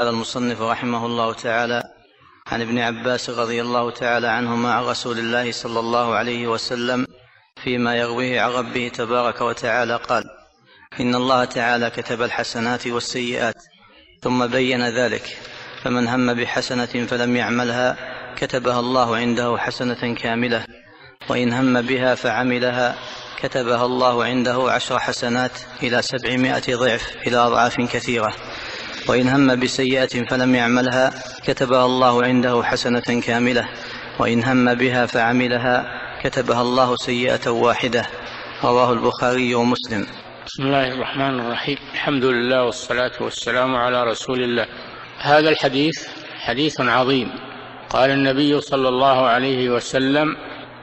قال المصنف رحمه الله تعالى عن ابن عباس رضي الله تعالى عنهما عن رسول الله صلى الله عليه وسلم فيما يرويه عن ربه تبارك وتعالى قال إن الله تعالى كتب الحسنات والسيئات ثم بين ذلك فمن هم بحسنة فلم يعملها كتبها الله عنده حسنة كاملة وإن هم بها فعملها كتبها الله عنده عشر حسنات إلى سبعمائة ضعف إلى أضعاف كثيرة. وإن هم بسيئة فلم يعملها كتبها الله عنده حسنة كاملة. وإن هم بها فعملها كتبها الله سيئة واحدة. رواه البخاري ومسلم. بسم الله الرحمن الرحيم. الحمد لله والصلاة والسلام على رسول الله. هذا الحديث حديث عظيم. قال النبي صلى الله عليه وسلم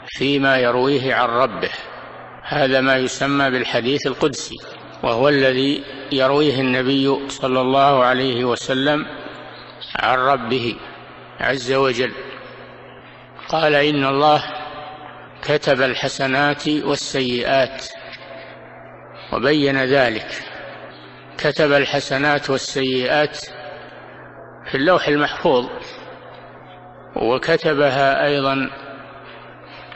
فيما يرويه عن ربه. هذا ما يسمى بالحديث القدسي وهو الذي يرويه النبي صلى الله عليه وسلم عن ربه عز وجل. قال إن الله كتب الحسنات والسيئات. وبين ذلك كتب الحسنات والسيئات في اللوح المحفوظ وكتبها أيضا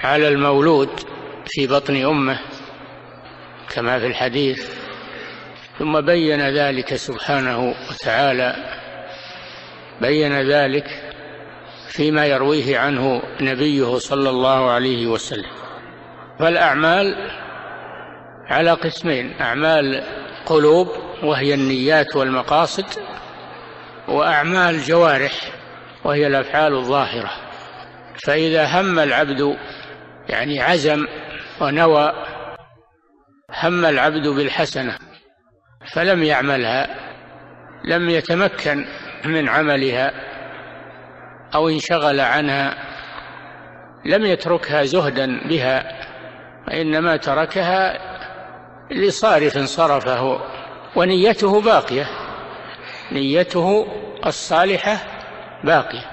على المولود في بطن أمه كما في الحديث. ثم بين ذلك سبحانه وتعالى بين ذلك فيما يرويه عنه نبيه صلى الله عليه وسلم. فالأعمال على قسمين أعمال قلوب وهي النيات والمقاصد وأعمال جوارح وهي الأفعال الظاهرة. فإذا هم العبد يعني عزم ونوى هم العبد بالحسنة. فلم يعملها لم يتمكن من عملها أو انشغل عنها لم يتركها زهدا بها وإنما تركها لصارف صرفه ونيته باقية نيته الصالحة باقية.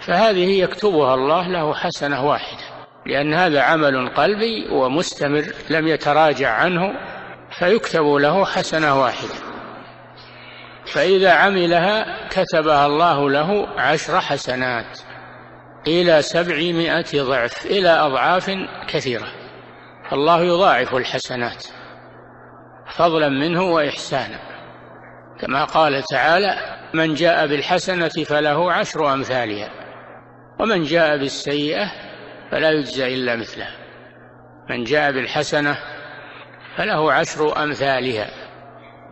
فهذه يكتبها الله له حسنة واحدة لأن هذا عمل قلبي ومستمر لم يتراجع عنه فيكتب له حسنة واحدة. فإذا عملها كتبها الله له عشر حسنات إلى سبعمائة ضعف إلى أضعاف كثيرة. الله يضاعف الحسنات فضلا منه وإحسانا. كما قال تعالى من جاء بالحسنة فله عشر أمثالها ومن جاء بالسيئة فلا يجزى إلا مثلها. من جاء بالحسنة فله عشر أمثالها.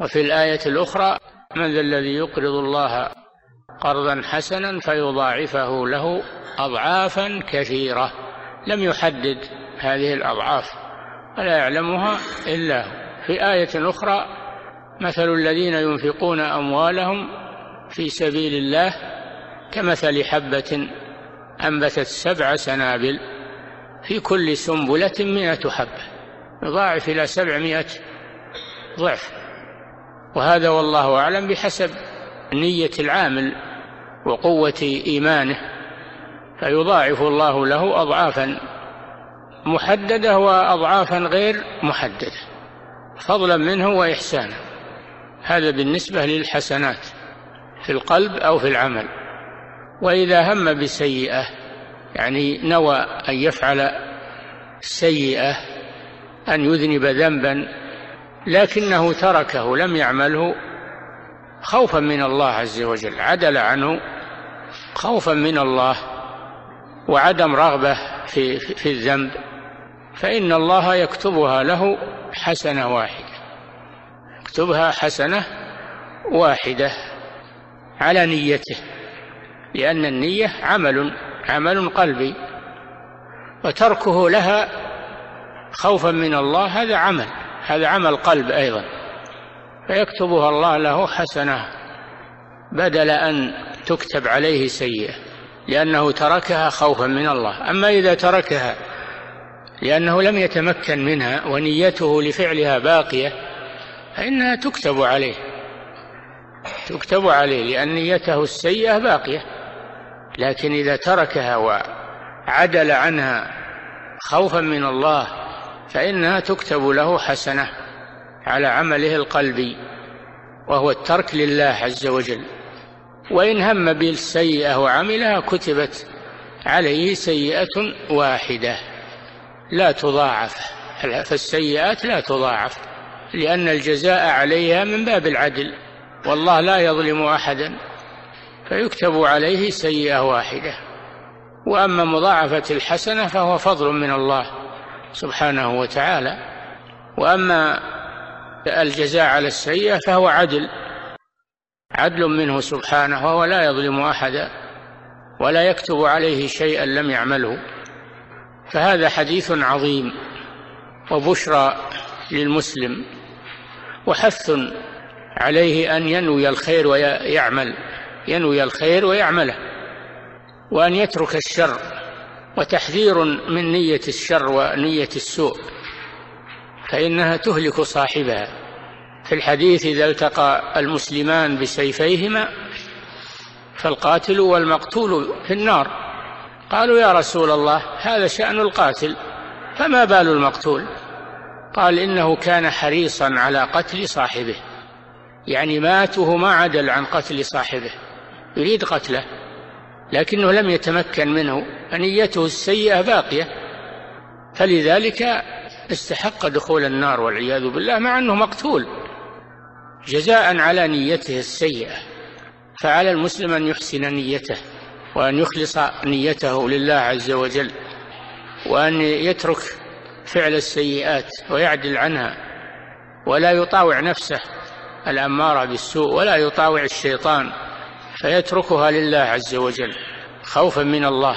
وفي الآية الأخرى من ذا الذي يقرض الله قرضا حسنا فيضاعفه له أضعافا كثيرة. لم يحدد هذه الأضعاف ولا يعلمها إلا هو. في آية أخرى مثل الذين ينفقون أموالهم في سبيل الله كمثل حبة أنبتت سبع سنابل في كل سنبلة مئة حبة. يضاعف إلى سبعمائة ضعف. وهذا والله أعلم بحسب نية العامل وقوة إيمانه فيضاعف الله له أضعافا محددة وأضعافا غير محددة فضلا منه وإحسانا هذا بالنسبة للحسنات في القلب أو في العمل. وإذا هم بسيئة يعني نوى أن يفعل سيئة أن يذنب ذنبا لكنه تركه لم يعمله خوفا من الله عز وجل عدل عنه خوفا من الله وعدم رغبة في, في الذنب. فإن الله يكتبها له حسنة واحدة يكتبها حسنة واحدة على نيته لأن النية عمل عمل قلبي وتركه لها خوفا من الله هذا عمل هذا عمل قلب أيضا. فيكتبها الله له حسنة بدل أن تكتب عليه سيئة لأنه تركها خوفا من الله. أما إذا تركها لأنه لم يتمكن منها ونيته لفعلها باقية فإنها تكتب عليه تكتب عليه لأن نيته السيئة باقية. لكن إذا تركها وعدل عنها خوفا من الله فإنها تكتب له حسنة على عمله القلبي وهو الترك لله عز وجل. وإن هم بالسيئة وعملها كتبت عليه سيئة واحدة لا تضاعف. فالسيئات لا تضاعف لأن الجزاء عليها من باب العدل والله لا يظلم أحدا فيكتب عليه سيئة واحدة. وأما مضاعفة الحسنة فهو فضل من الله. سبحانه وتعالى. وأما الجزاء على السيئة فهو عدل عدل منه سبحانه وهو لا يظلم أحدا ولا يكتب عليه شيئا لم يعمله. فهذا حديث عظيم وبشرى للمسلم وحث عليه أن ينوي الخير ويعمل ينوي الخير ويعمله وأن يترك الشر. وتحذير من نية الشر ونية السوء فإنها تهلك صاحبها. في الحديث إذا التقى المسلمان بسيفيهما فالقاتل والمقتول في النار. قالوا يا رسول الله هذا شأن القاتل فما بال المقتول؟ قال إنه كان حريصا على قتل صاحبه يعني ماته ما عدل عن قتل صاحبه يريد قتله. لكنه لم يتمكن منه فنيته السيئة باقية. فلذلك استحق دخول النار والعياذ بالله مع أنه مقتول. جزاء على نيته السيئة فعلى المسلم أن يحسن نيته وأن يخلص نيته لله عز وجل وأن يترك فعل السيئات ويعدل عنها ولا يطاوع نفسه الأمارة بالسوء ولا يطاوع الشيطان. فيتركها لله عز وجل خوفا من الله.